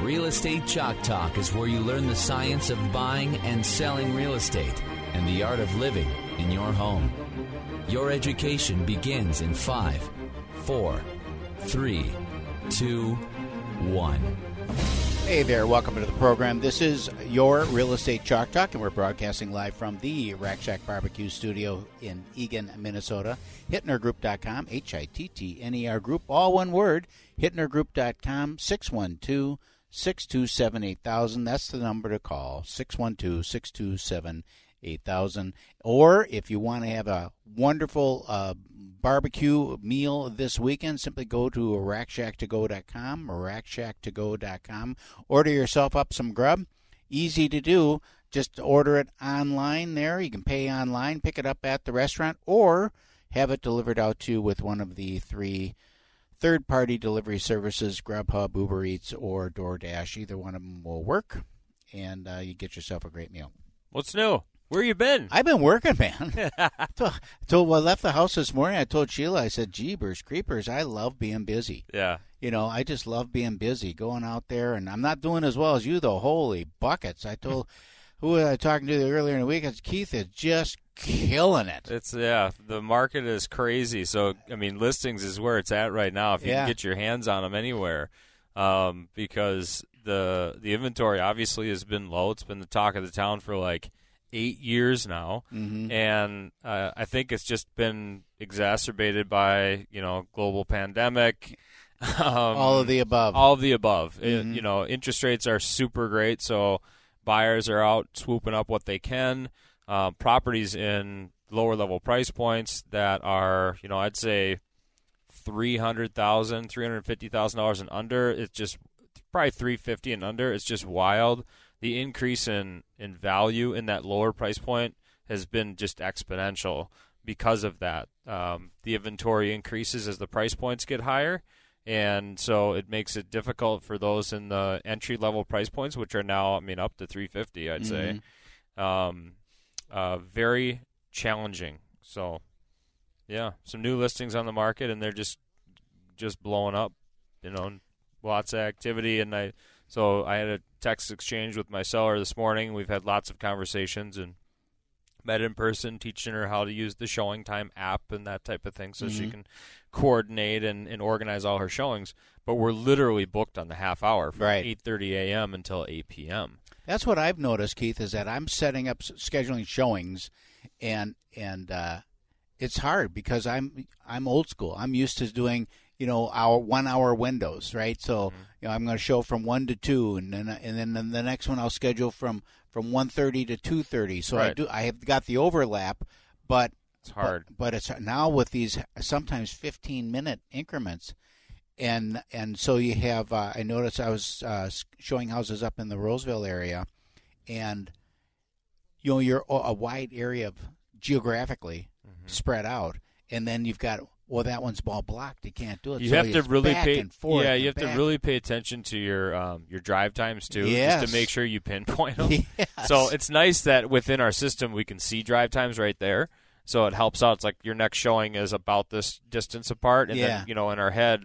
Real Estate Chalk Talk is where you learn the science of buying and selling real estate and the art of living in your home. Your education begins in five, four, three, two, one. Hey there, welcome to the program. This is your Real Estate Chalk Talk, and we're broadcasting live from the Rack Shack Barbecue Studio in Eagan, Minnesota. HittnerGroup.com, H I T T N E R Group, all one word. HittnerGroup.com, 612 627 8000. That's the number to call, 612 627 8000. Or if you want to have a wonderful uh, barbecue meal this weekend, simply go to rackshacktogo.com rackshacktogo.com. Order yourself up some grub. Easy to do. Just order it online there. You can pay online, pick it up at the restaurant, or have it delivered out to you with one of the three third party delivery services Grubhub, Uber Eats, or DoorDash. Either one of them will work, and uh, you get yourself a great meal. What's new? Where you been? I've been working, man. told, told well, I left the house this morning. I told Sheila, I said, "Jeebers, creepers! I love being busy. Yeah. You know, I just love being busy, going out there, and I'm not doing as well as you, though. Holy buckets! I told who was I talking to earlier in the week? It's Keith is just killing it. It's yeah, the market is crazy. So I mean, listings is where it's at right now. If you Yeah. can get your hands on them anywhere, um, because the the inventory obviously has been low. It's been the talk of the town for like eight years now, Mhm. and uh, I think it's just been exacerbated by you know global pandemic. Um, All of the above. all of the above. It- Mhm. you know, interest rates are super great, so buyers are out swooping up what they can. Uh, properties in lower level price points that are, you know, I'd say three hundred thousand, three hundred fifty thousand dollars and under. It's just probably three fifty and under. It's just wild. The increase in in value in that lower price point has been just exponential because of that. Um, the inventory increases as the price points get higher, and so it makes it difficult for those in the entry level price points, which are now, I mean, up to 350, I'd say. Um, uh, very challenging. So, yeah, some new listings on the market, and they're just just blowing up. You know, lots of activity, and I so I had a text exchange with my seller this morning. We've had lots of conversations and met in person, teaching her how to use the ShowingTime app and that type of thing, so she Mhm. can coordinate and, and organize all her showings. But we're literally booked on the half hour from Right. 8:30 a.m. until 8 p.m. That's what I've noticed, Keith, is that I'm setting up scheduling showings, and and uh, it's hard because I'm I'm old school. I'm used to doing you know our one hour windows, right? So Mm-hmm. you know I'm going to show from one to two, and then and then the next one I'll schedule from from one thirty to two thirty. So I do I have got the overlap, but It's hard. But, but it's now with these sometimes 15 minute increments, and and so you have. Uh, I noticed I was uh, showing houses up in the Roseville area, and you know you're a a wide area of geographically Mm-hmm. spread out, and then you've got well that one's ball blocked. You can't do it. You So have to really pay. yeah, you have to really pay attention to your um, your drive times too, just to make sure you pinpoint them. Yes. So it's nice that within our system we can see drive times right there. So it helps out. It's like your next showing is about this distance apart, and Yeah. then you know in our head,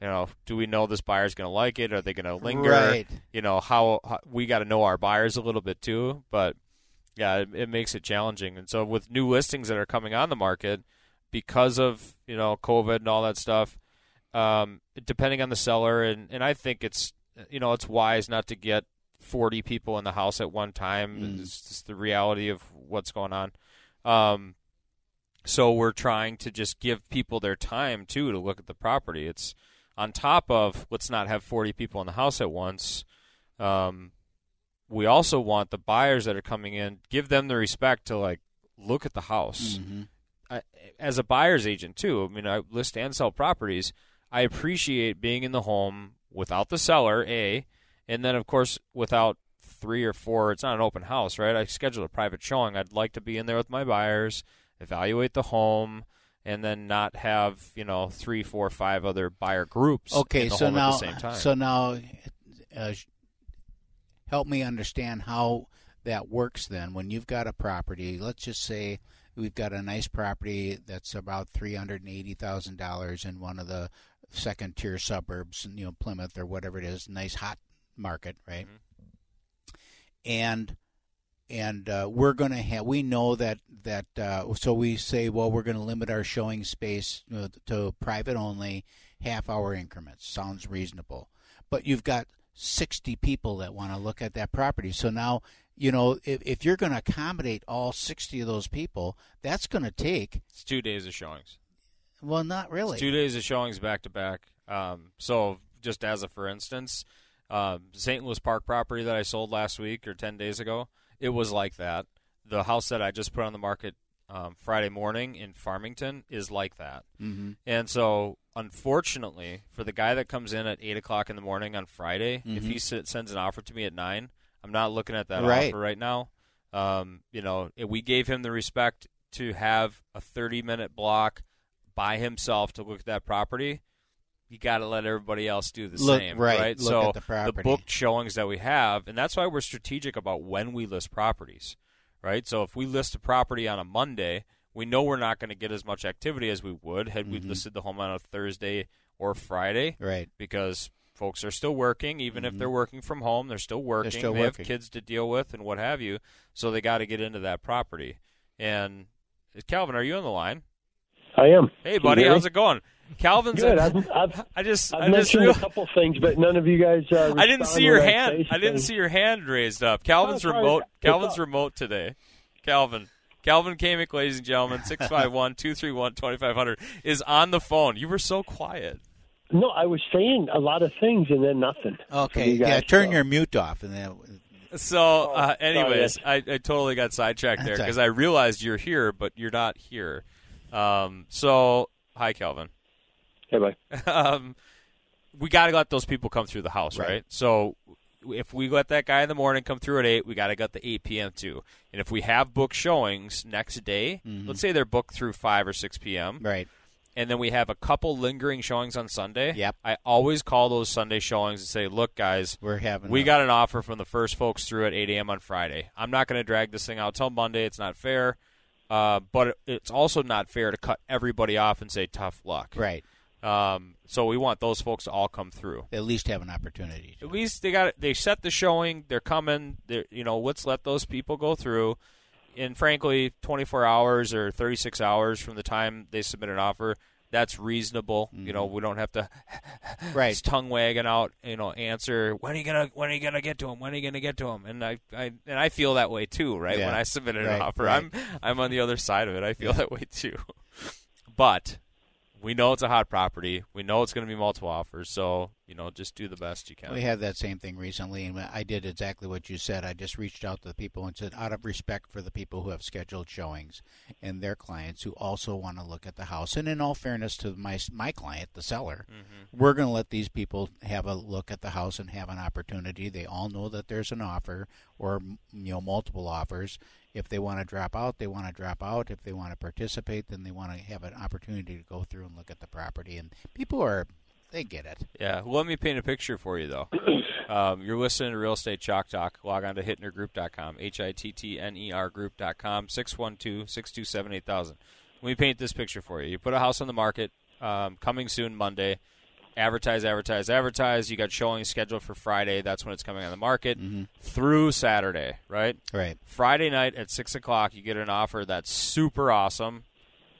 you know, do we know this buyer's going to like it? Are they going to linger? Right. You know how, how we got to know our buyers a little bit too, but yeah, it, it makes it challenging. And so with new listings that are coming on the market because of you know COVID and all that stuff, um, depending on the seller, and and I think it's you know it's wise not to get 40 people in the house at one time. Mm. It's just the reality of what's going on. Um, so we're trying to just give people their time too to look at the property. It's on top of let's not have 40 people in the house at once. Um, we also want the buyers that are coming in give them the respect to like look at the house. Mhm. I, as a buyer's agent too. I mean, I list and sell properties. I appreciate being in the home without the seller, a, and then of course without three or four. It's not an open house, right? I schedule a private showing. I'd like to be in there with my buyers, evaluate the home, and then not have you know three, four, five other buyer groups. Okay, so now, at the same time. so now, uh, help me understand how that works. Then, when you've got a property, let's just say we've got a nice property that's about three hundred and eighty thousand dollars in one of the second tier suburbs, you know, Plymouth or whatever it is, nice hot market, right? And and uh, we're going to have we know that that uh, so we say well we're going to limit our showing space you know, to private only half hour increments. Sounds reasonable. But you've got 60 people that want to look at that property. So now you know if, if you're going to accommodate all 60 of those people that's going to take it's two days of showings. well not really It's two days of showings back to back. Um, so just as a for instance, um, St. Louis Park property that I sold last week or ten days ago, it was like that. The house that I just put on the market um, Friday morning in Farmington is like that. Mhm. And so, unfortunately, for the guy that comes in at eight o'clock in the morning on Friday, if Mhm. he sends an offer to me at nine, I'm not looking at that Right. offer right now. Um, you know, we gave him the respect to have a 30 minute block by himself to look at that property. You got to let everybody else do the Look- same, right, look so the property. booked showings that we have, and that's why we're strategic about when we list properties, right? So if we list a property on a Monday, we know we're not going to get as much activity as we would had we Mhm. listed the home on a Thursday or Friday, right because folks are still working, even if Mhm. they're working from home, they're still working. still they working. have kids to deal with and what have you, so they got to get into that property. And Calvin, are you on the line? I am. Hey, Can buddy, how's it going? Calvin's. Good. a- I've, I've, I just, I've I just, mentioned real- a couple things, but none of you guys. Uh, I didn't see your hand. I didn't things. see your hand raised up. Calvin's Oh, remote. It's Calvin's up. remote today. Calvin. Calvin Kamick, ladies and gentlemen, 651 231 2500 is on the phone. You were so quiet. No, I was saying a lot of things and then nothing. okay you yeah turn so- your mute off and then So, uh, anyways, I, I totally got sidetracked there because I realized you're here, but you're not here. Um, so, hi, Calvin. Hey, bye. um, we got to let those people come through the house, right? Right. So if we let that guy in the morning come through at eight, we got to get the eight p.m. too. And if we have book showings next day, let's say they're booked through five or six p.m., right and then we have a couple lingering showings on Sunday. Yep. I always call those Sunday showings and say, "Look, guys, we're having we a- got an offer from the first folks through at 8 a.m. on Friday. I'm not going to drag this thing out till Monday. It's not fair. Uh, but it- it's also not fair to cut everybody off and say tough luck. right Um, so we want those folks to all come through. at least have an opportunity to. At least they got they set the showing. They're coming. They're you know let's let those people go through. And frankly, 24 hours or 36 hours from the time they submit an offer, that's reasonable. You know, mm-hmm. we don't have to Right. tongue wagging out. You know, answer when are you gonna when are you gonna get to him? When are you gonna get to him? And I, I and I feel that way too, right? Yeah. When I submitted Right, an offer, right. I'm I'm on the other side of it. I feel that way too. But we know it's a hot property. We know it's going to be multiple offers. So you know, just do the best you can. We had that same thing recently, and I did exactly what you said. I just reached out to the people and said, out of respect for the people who have scheduled showings and their clients who also want to look at the house, and in all fairness to my my client, the seller, mm-hmm. we're going to let these people have a look at the house and have an opportunity. They all know that there's an offer or you know multiple offers. If they want to drop out, they want to drop out. If they want to participate, then they want to have an opportunity to go through and look at the property. And people are they get it. Yeah, well, let me paint a picture for you, though. Um, you're listening to Real Estate Chalk Talk. Log on to hittnergroup.com, H-I-T-T-N-E-R E group.com, 612-627-8000. Let me paint this picture for you. You put a house on the market, um, coming soon Monday. Advertise, advertise, advertise. You got showing scheduled for Friday. That's when it's coming on the market. Through Saturday, right? Right. Friday night at 6 o'clock, you get an offer that's super awesome,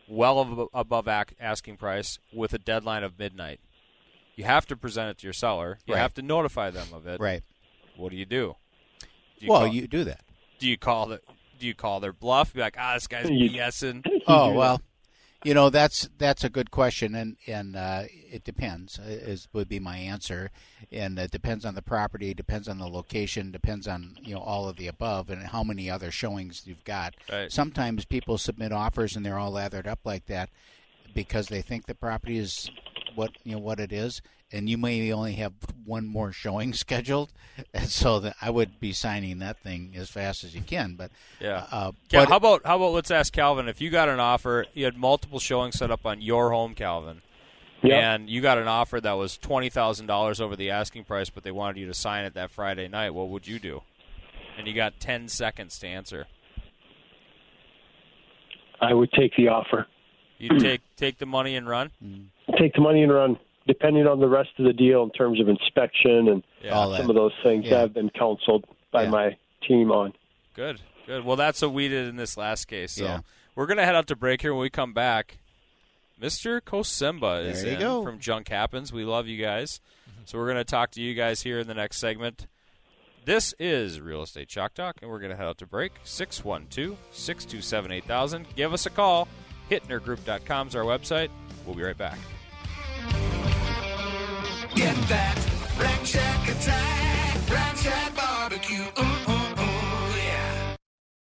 well ab- above ac- asking price, with a deadline of midnight. You have to present it to your seller. You Right. have to notify them of it. Right. What do you do? Do you well, call, you do that. do you call the do you call their bluff? Be like, ah, this guy's You- BSing. Oh well, you know that's that's a good question, and and uh, it depends. uh, Is would be my answer, and it depends on the property, depends on the location, depends on you know all of the above, and how many other showings you've got. Right. Sometimes people submit offers and they're all lathered up like that because they think the property is what you know what it is, and you may only have one more showing scheduled, and so that I would be signing that thing as fast as you can. But Yeah. uh, Yeah, but- how about how about let's ask Calvin if you got an offer, you had multiple showings set up on your home, Calvin, Yeah. and you got an offer that was twenty thousand dollars over the asking price, but they wanted you to sign it that Friday night. What would you do? And you got ten seconds to answer. I would take the offer. You take take the money and run. Take the money and run. Depending on the rest of the deal in terms of inspection and Yeah. All that. some of those things Yeah. I've been counseled by Yeah. my team on. Good, good. Well, that's what we did in this last case. So Yeah. we're gonna head out to break here. When we come back, Mr. Kosimba is There you in go. from Junk Happens. We love you guys, mm-hmm. so we're gonna talk to you guys here in the next segment. This is Real Estate Chalk Talk, and we're gonna head out to break. 612-627-8000. Give us a call. HittnerGroup.com is our website. We'll be right back get that reaction.